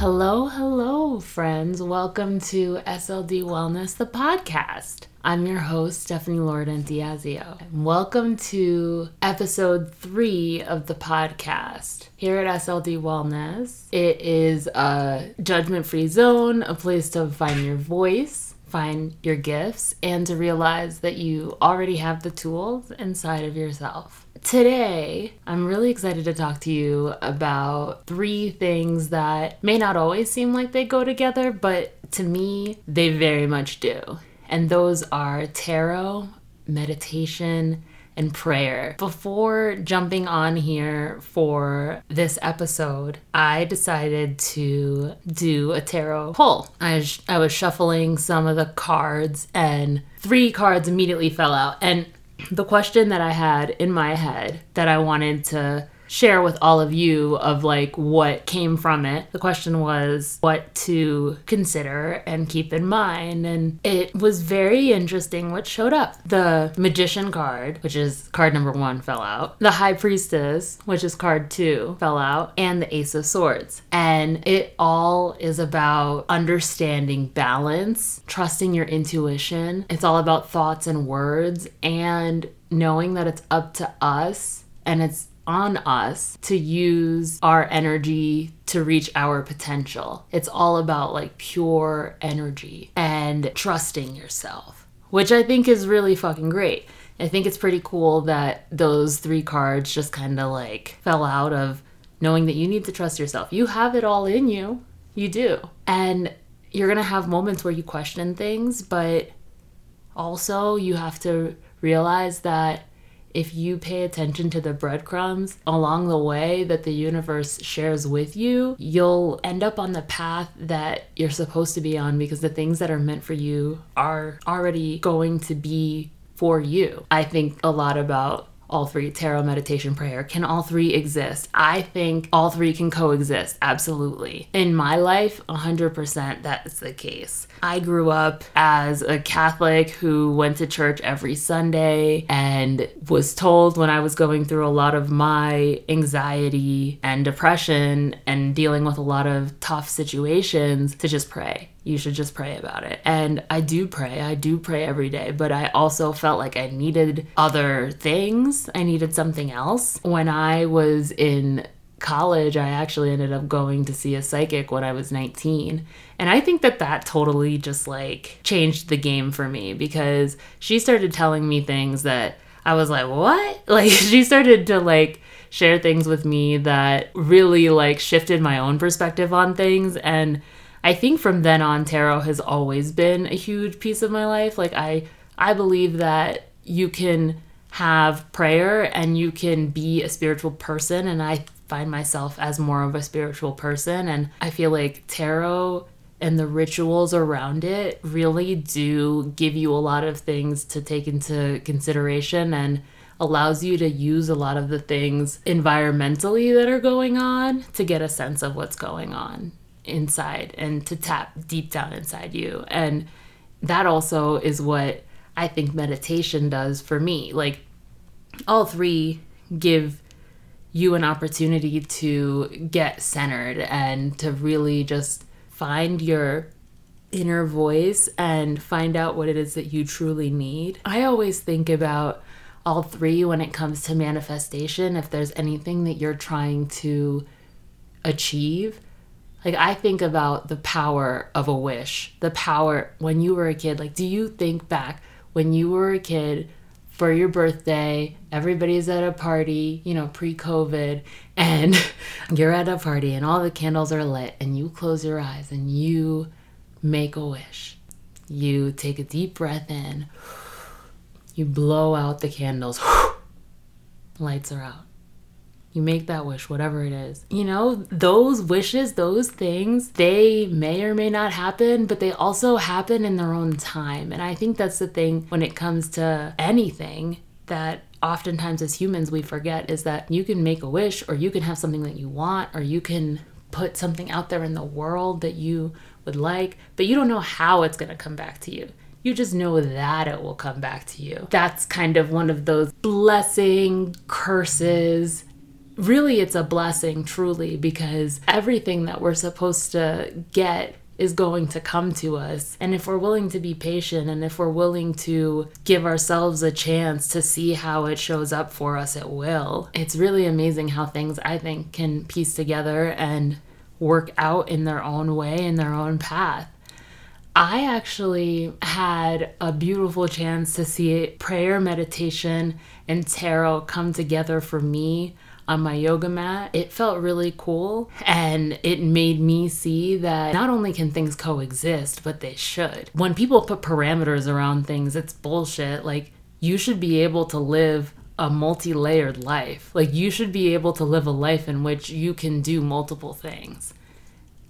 Hello, hello, friends. Welcome to SLD Wellness, the podcast. I'm your host, Stephanie Lorden Diazio. Welcome to episode three of the podcast. Here at SLD Wellness, it is a judgment free zone, a place to find your voice, find your gifts, and to realize that you already have the tools inside of yourself. Today, I'm really excited to talk to you about three things that may not always seem like they go together, but to me, they very much do. And those are tarot, meditation, and prayer. Before jumping on here for this episode, I decided to do a tarot pull. I, sh- I was shuffling some of the cards, and three cards immediately fell out. And the question that I had in my head that I wanted to share with all of you of like what came from it. The question was what to consider and keep in mind. And it was very interesting what showed up. The Magician card, which is card number one, fell out. The High Priestess, which is card two, fell out. And the Ace of Swords. And it all is about understanding balance, trusting your intuition. It's all about thoughts and words and knowing that it's up to us and it's on us to use our energy to reach our potential. It's all about like pure energy and trusting yourself, which I think is really fucking great. I think it's pretty cool that those three cards just kind of like fell out of knowing that you need to trust yourself. You have it all in you. You do. And you're going to have moments where you question things, but also you have to realize that if you pay attention to the breadcrumbs along the way that the universe shares with you, you'll end up on the path that you're supposed to be on because the things that are meant for you are already going to be for you. I think a lot about all three. Tarot meditation prayer. Can all three exist? I think all three can coexist. Absolutely. In my life 100% that's the case i grew up as a catholic who went to church every sunday and was told when i was going through a lot of my anxiety and depression and dealing with a lot of tough situations to just pray you should just pray about it. And I do pray. I do pray every day, but I also felt like I needed other things. I needed something else. When I was in college, I actually ended up going to see a psychic when I was 19. And I think that that totally just like changed the game for me because she started telling me things that I was like, "What?" Like she started to like share things with me that really like shifted my own perspective on things and I think from then on tarot has always been a huge piece of my life. Like I I believe that you can have prayer and you can be a spiritual person and I find myself as more of a spiritual person and I feel like tarot and the rituals around it really do give you a lot of things to take into consideration and allows you to use a lot of the things environmentally that are going on to get a sense of what's going on inside and to tap deep down inside you. And that also is what I think meditation does for me. Like, all three give you an opportunity to get centered and to really just find your inner voice and find out what it is that you truly need. I always think about all three when it comes to manifestation. If there's anything that you're trying to achieve, like I think about the power of a wish, the power when you were a kid. Like, do you think back when you were a kid for your birthday, everybody's at a party, you know, pre COVID, and you're at a party and all the candles are lit, and you close your eyes and you make a wish. You take a deep breath in, you blow out the candles, lights are out you make that wish, whatever it is. You know, those wishes, those things, they may or may not happen, but they also happen in their own time. And I think that's the thing when it comes to anything that oftentimes as humans we forget is that you can make a wish or you can have something that you want or you can put something out there in the world that you would like, but you don't know how it's going to come back to you you just know that it will come back to you. That's kind of one of those blessing curses really it's a blessing truly because everything that we're supposed to get is going to come to us. And if we're willing to be patient and if we're willing to give ourselves a chance to see how it shows up for us, it will. It's really amazing how things I think can piece together and work out in their own way, in their own path. I actually had a beautiful chance to see prayer, meditation, and tarot come together for me on my yoga mat. It felt really cool and it made me see that not only can things coexist, but they should. When people put parameters around things, it's bullshit. Like, you should be able to live a multi layered life. Like, you should be able to live a life in which you can do multiple things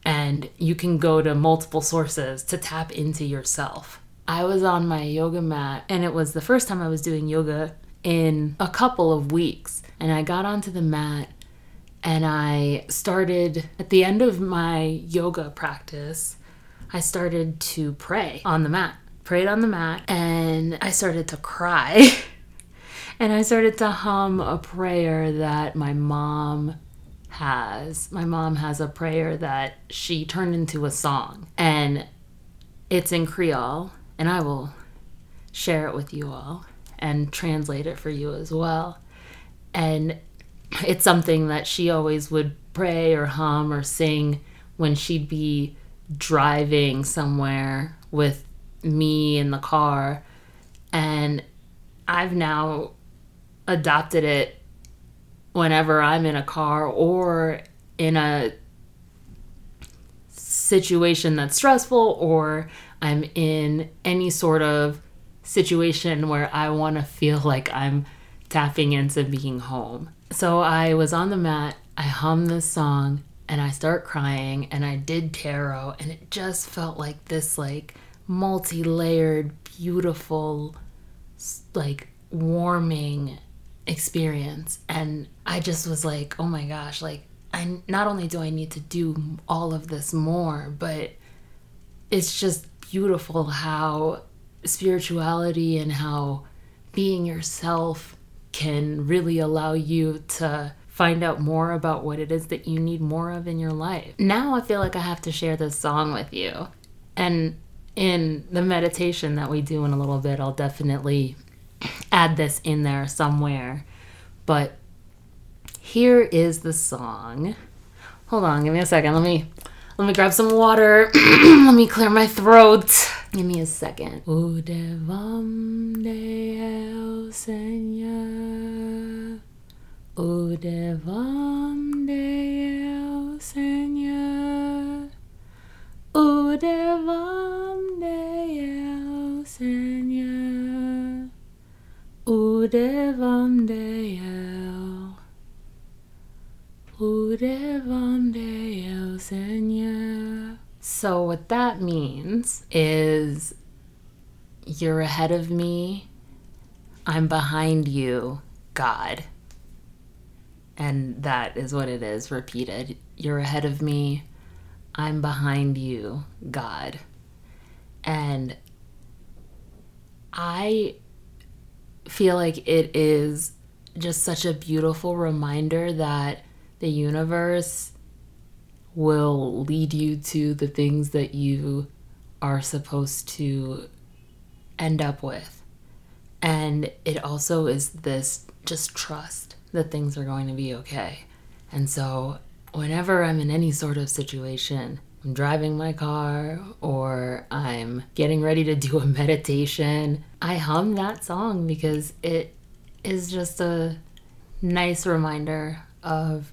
and you can go to multiple sources to tap into yourself. I was on my yoga mat, and it was the first time I was doing yoga in a couple of weeks. And I got onto the mat and I started, at the end of my yoga practice, I started to pray on the mat. Prayed on the mat, and I started to cry. and I started to hum a prayer that my mom has my mom has a prayer that she turned into a song and it's in Creole and I will share it with you all and translate it for you as well. And it's something that she always would pray or hum or sing when she'd be driving somewhere with me in the car. And I've now adopted it whenever I'm in a car or in a situation that's stressful or I'm in any sort of situation where I want to feel like I'm tapping into being home. So I was on the mat, I hummed this song and I start crying and I did tarot and it just felt like this like multi-layered beautiful like warming experience and i just was like oh my gosh like i not only do i need to do all of this more but it's just beautiful how spirituality and how being yourself can really allow you to find out more about what it is that you need more of in your life. Now I feel like I have to share this song with you. And in the meditation that we do in a little bit, I'll definitely add this in there somewhere. But here is the song. Hold on, give me a second. Let me let me grab some water. let me clear my throat. Give me a second. Udevam de el Señor. Udevam de el Señor. Udevam de el Señor. Udevam de el. Udevam de el Señor. So, what that means is you're ahead of me, I'm behind you, God. And that is what it is repeated. You're ahead of me, I'm behind you, God. And I feel like it is just such a beautiful reminder that the universe will lead you to the things that you are supposed to end up with. And it also is this just trust that things are going to be okay. And so, whenever I'm in any sort of situation, I'm driving my car or I'm getting ready to do a meditation, I hum that song because it is just a nice reminder of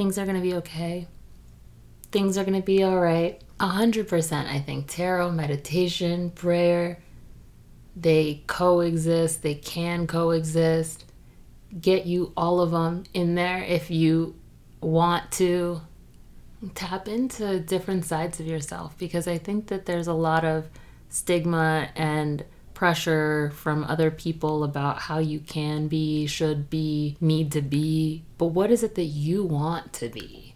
things are going to be okay. Things are going to be all right. 100%, I think. Tarot, meditation, prayer, they coexist, they can coexist. Get you all of them in there if you want to. Tap into different sides of yourself because I think that there's a lot of stigma and pressure from other people about how you can be, should be, need to be. But what is it that you want to be?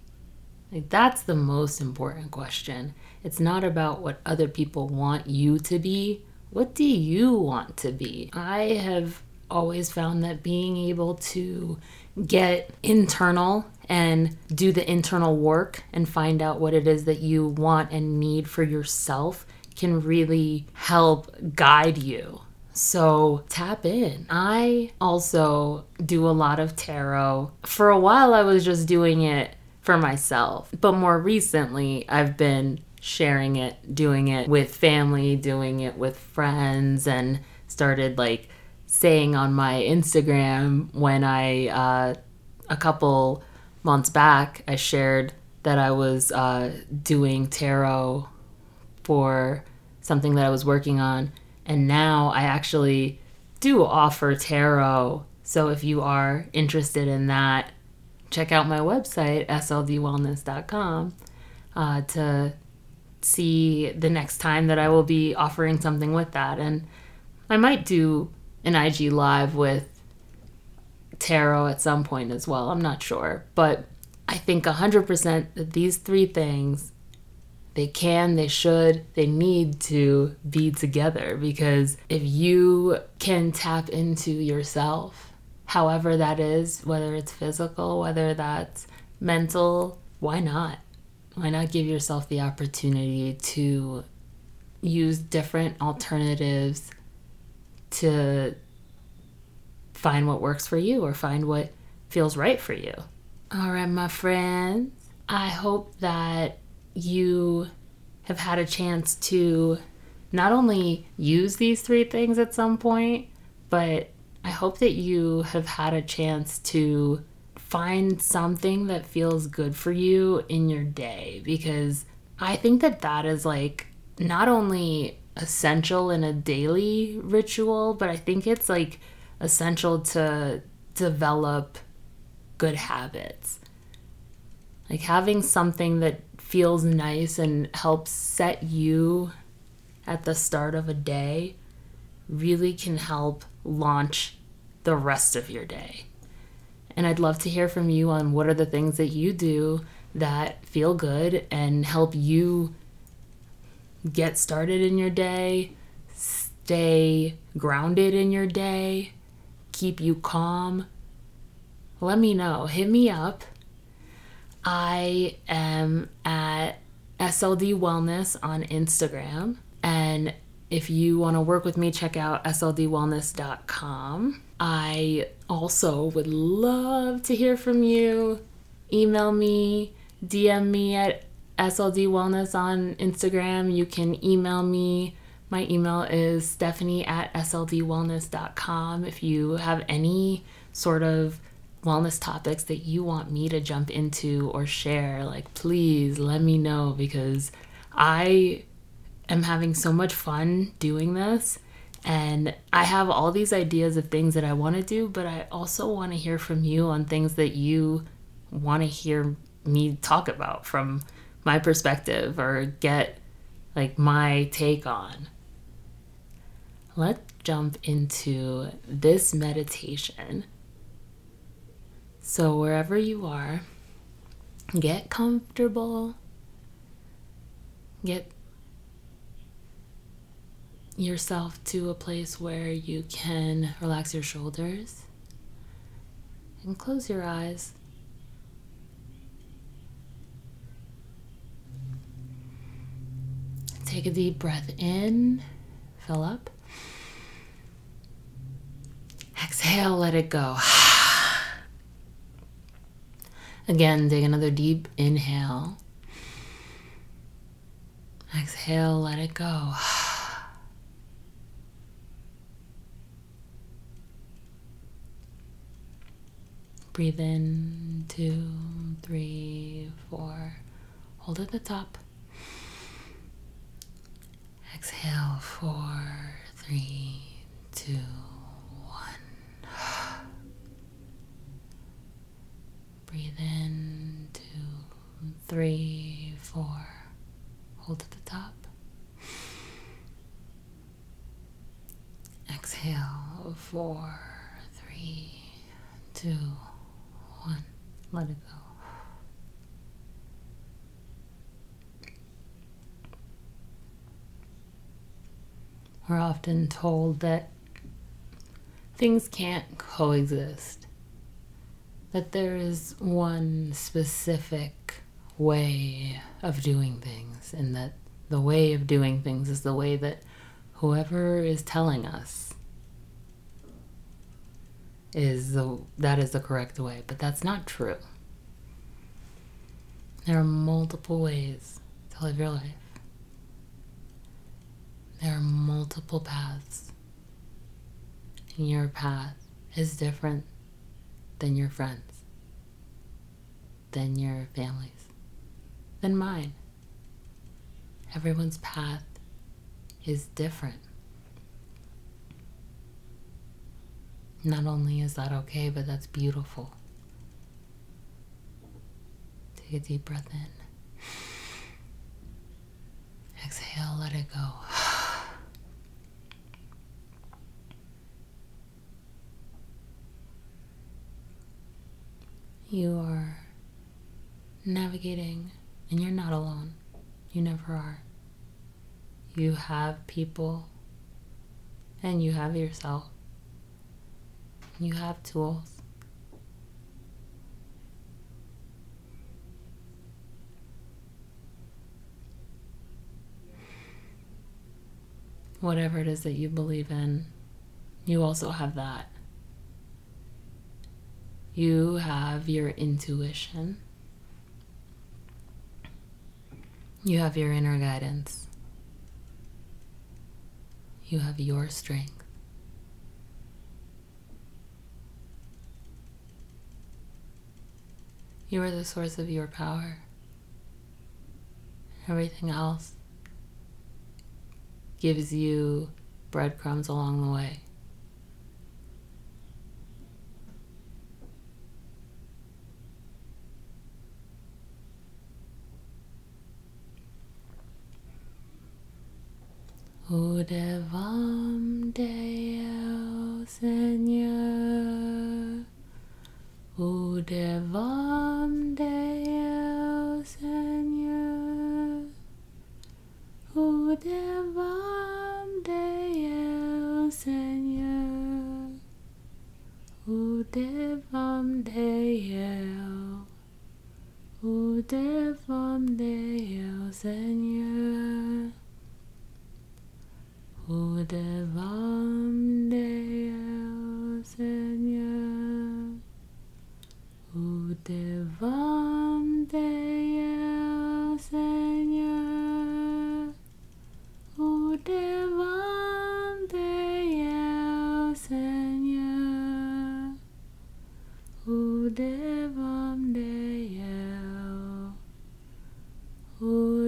Like, that's the most important question. It's not about what other people want you to be. What do you want to be? I have always found that being able to get internal and do the internal work and find out what it is that you want and need for yourself can really help guide you. So tap in. I also do a lot of tarot. For a while, I was just doing it for myself, but more recently, I've been sharing it, doing it with family, doing it with friends, and started like saying on my Instagram when I, uh, a couple months back, I shared that I was uh, doing tarot for something that I was working on. And now I actually do offer tarot. So if you are interested in that, check out my website, sldwellness.com, uh, to see the next time that I will be offering something with that. And I might do an IG live with tarot at some point as well. I'm not sure. But I think 100% that these three things they can, they should, they need to be together because if you can tap into yourself, however that is, whether it's physical, whether that's mental, why not? Why not give yourself the opportunity to use different alternatives to find what works for you or find what feels right for you? All right, my friends. I hope that you have had a chance to not only use these three things at some point, but I hope that you have had a chance to find something that feels good for you in your day because I think that that is like not only essential in a daily ritual, but I think it's like essential to develop good habits. Like having something that feels nice and helps set you at the start of a day really can help launch the rest of your day. And I'd love to hear from you on what are the things that you do that feel good and help you get started in your day, stay grounded in your day, keep you calm. Let me know. Hit me up I am at SLD Wellness on Instagram. And if you want to work with me, check out sldwellness.com. I also would love to hear from you. Email me, DM me at SLD Wellness on Instagram. You can email me. My email is stephanie at sldwellness.com. If you have any sort of wellness topics that you want me to jump into or share, like please let me know because I am having so much fun doing this. And I have all these ideas of things that I want to do, but I also want to hear from you on things that you want to hear me talk about from my perspective or get like my take on. Let's jump into this meditation so, wherever you are, get comfortable, get yourself to a place where you can relax your shoulders and close your eyes. Take a deep breath in, fill up. Exhale, let it go. Again, take another deep inhale. Exhale, let it go. Breathe in, two, three, four. Hold at the top. Exhale, four, three, two, Breathe in, two, three, four. Hold at the top. Exhale, four, three, two, one. Let it go. We're often told that things can't coexist. That there is one specific way of doing things, and that the way of doing things is the way that whoever is telling us is the that is the correct way, but that's not true. There are multiple ways to live your life. There are multiple paths. And your path is different than your friends, than your families, than mine. Everyone's path is different. Not only is that okay, but that's beautiful. Take a deep breath in. Exhale, let it go. You are navigating, and you're not alone. You never are. You have people, and you have yourself. You have tools. Whatever it is that you believe in, you also have that. You have your intuition. You have your inner guidance. You have your strength. You are the source of your power. Everything else gives you breadcrumbs along the way. Udevam Deo Señor. Udevam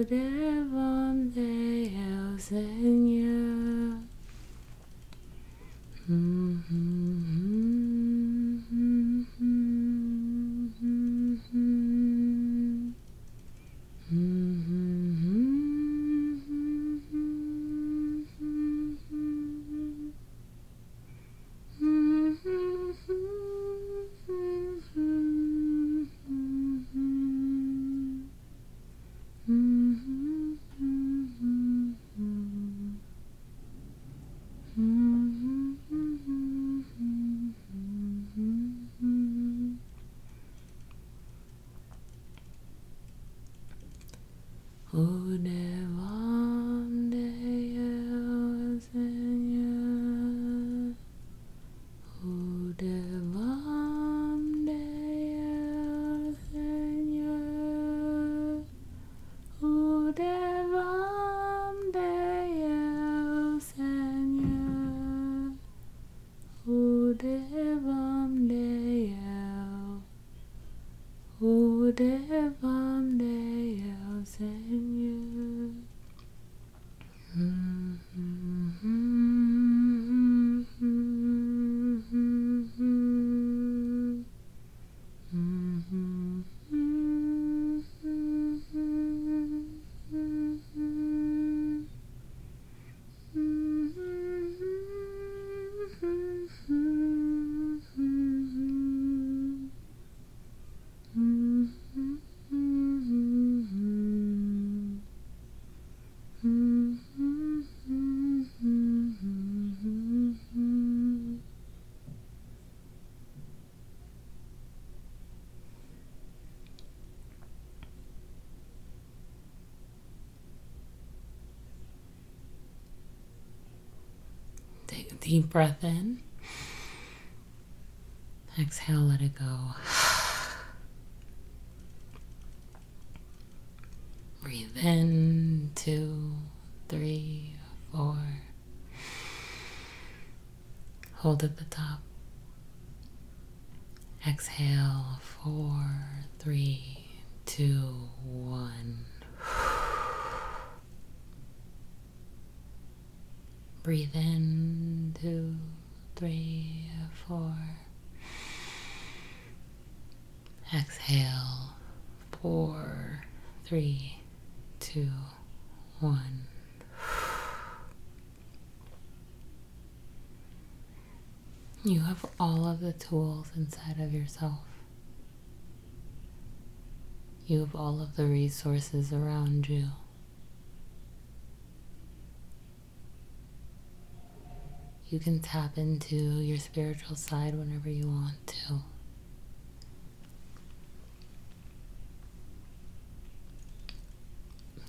Udevam Deo Señor. Udevam deep breath in. Exhale, let it go. Breathe in, two, three, four. Hold at the top. Exhale, four, three, two, one. Breathe in, two, three, four. Exhale, four, three, two, one. You have all of the tools inside of yourself. You have all of the resources around you. You can tap into your spiritual side whenever you want to.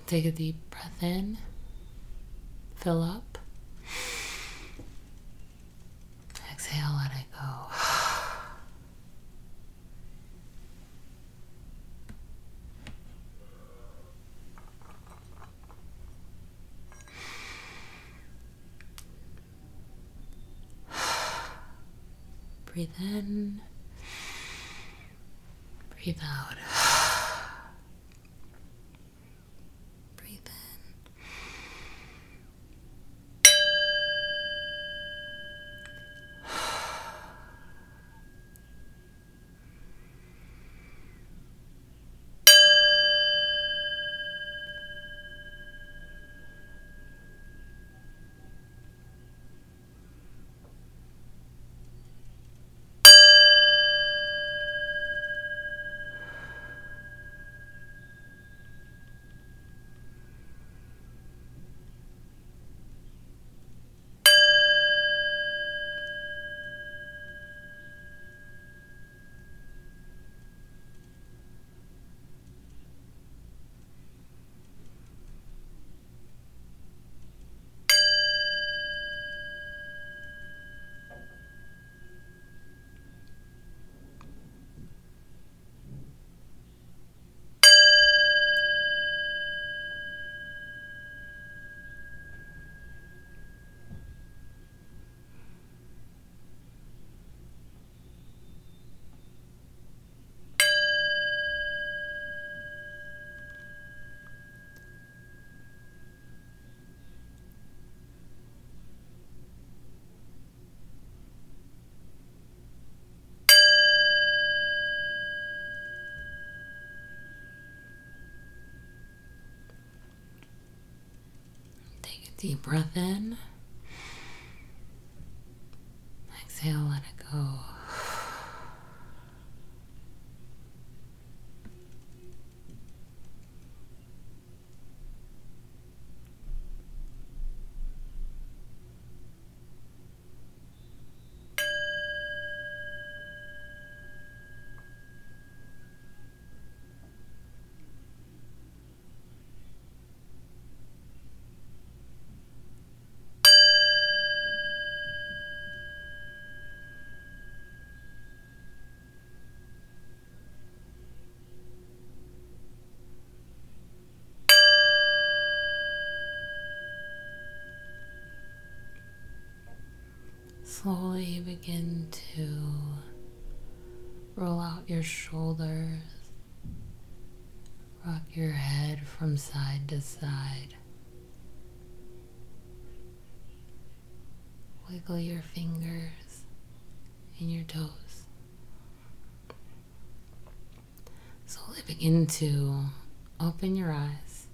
Take a deep breath in, fill up. Exhale, let it go. Breathe in, breathe out. Breathe in. Take a deep breath in. Exhale, let it go. Slowly begin to roll out your shoulders, rock your head from side to side, wiggle your fingers and your toes. Slowly begin to open your eyes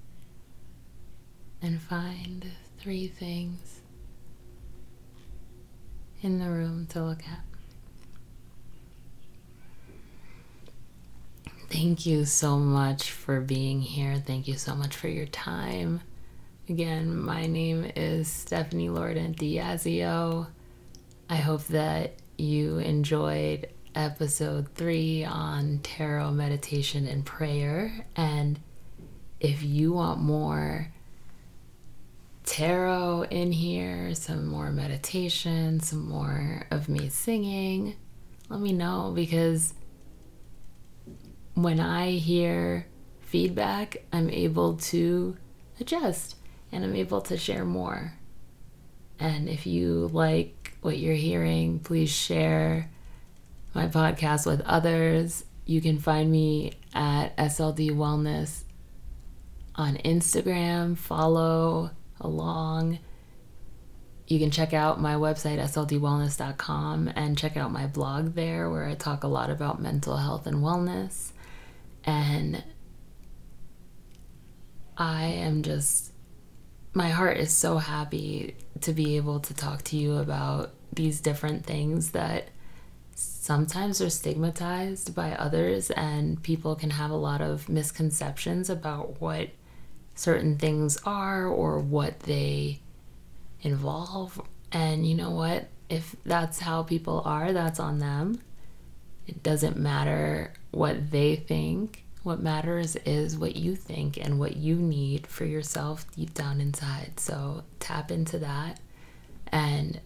and find three things in the room to look at. Thank you so much for being here. Thank you so much for your time. Again, my name is Stephanie Lorden Diazio. I hope that you enjoyed episode three on tarot meditation and prayer. And if you want more tarot in here, some more meditation, some more of me singing, let me know because when I hear feedback, I'm able to adjust and I'm able to share more. And if you like what you're hearing, please share my podcast with others. You can find me at SLD Wellness on Instagram. Follow along. You can check out my website, sldwellness.com, and check out my blog there where I talk a lot about mental health and wellness. And I am just, my heart is so happy to be able to talk to you about these different things that sometimes are stigmatized by others, and people can have a lot of misconceptions about what certain things are or what they involve. And you know what? If that's how people are, that's on them. It doesn't matter what they think. What matters is what you think and what you need for yourself deep down inside. So tap into that and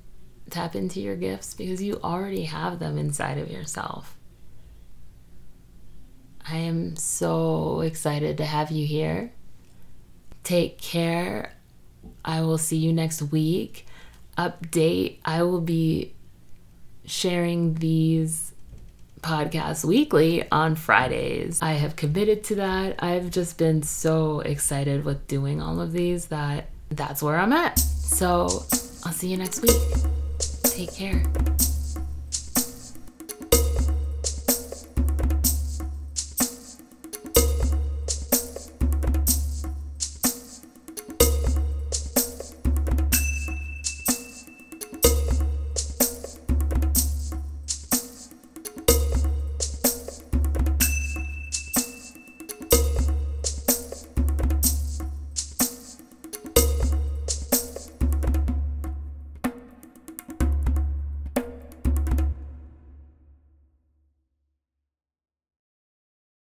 tap into your gifts because you already have them inside of yourself. I am so excited to have you here. Take care. I will see you next week. Update I will be sharing these podcasts weekly on Fridays. I have committed to that. I've just been so excited with doing all of these that that's where I'm at. So I'll see you next week. Take care.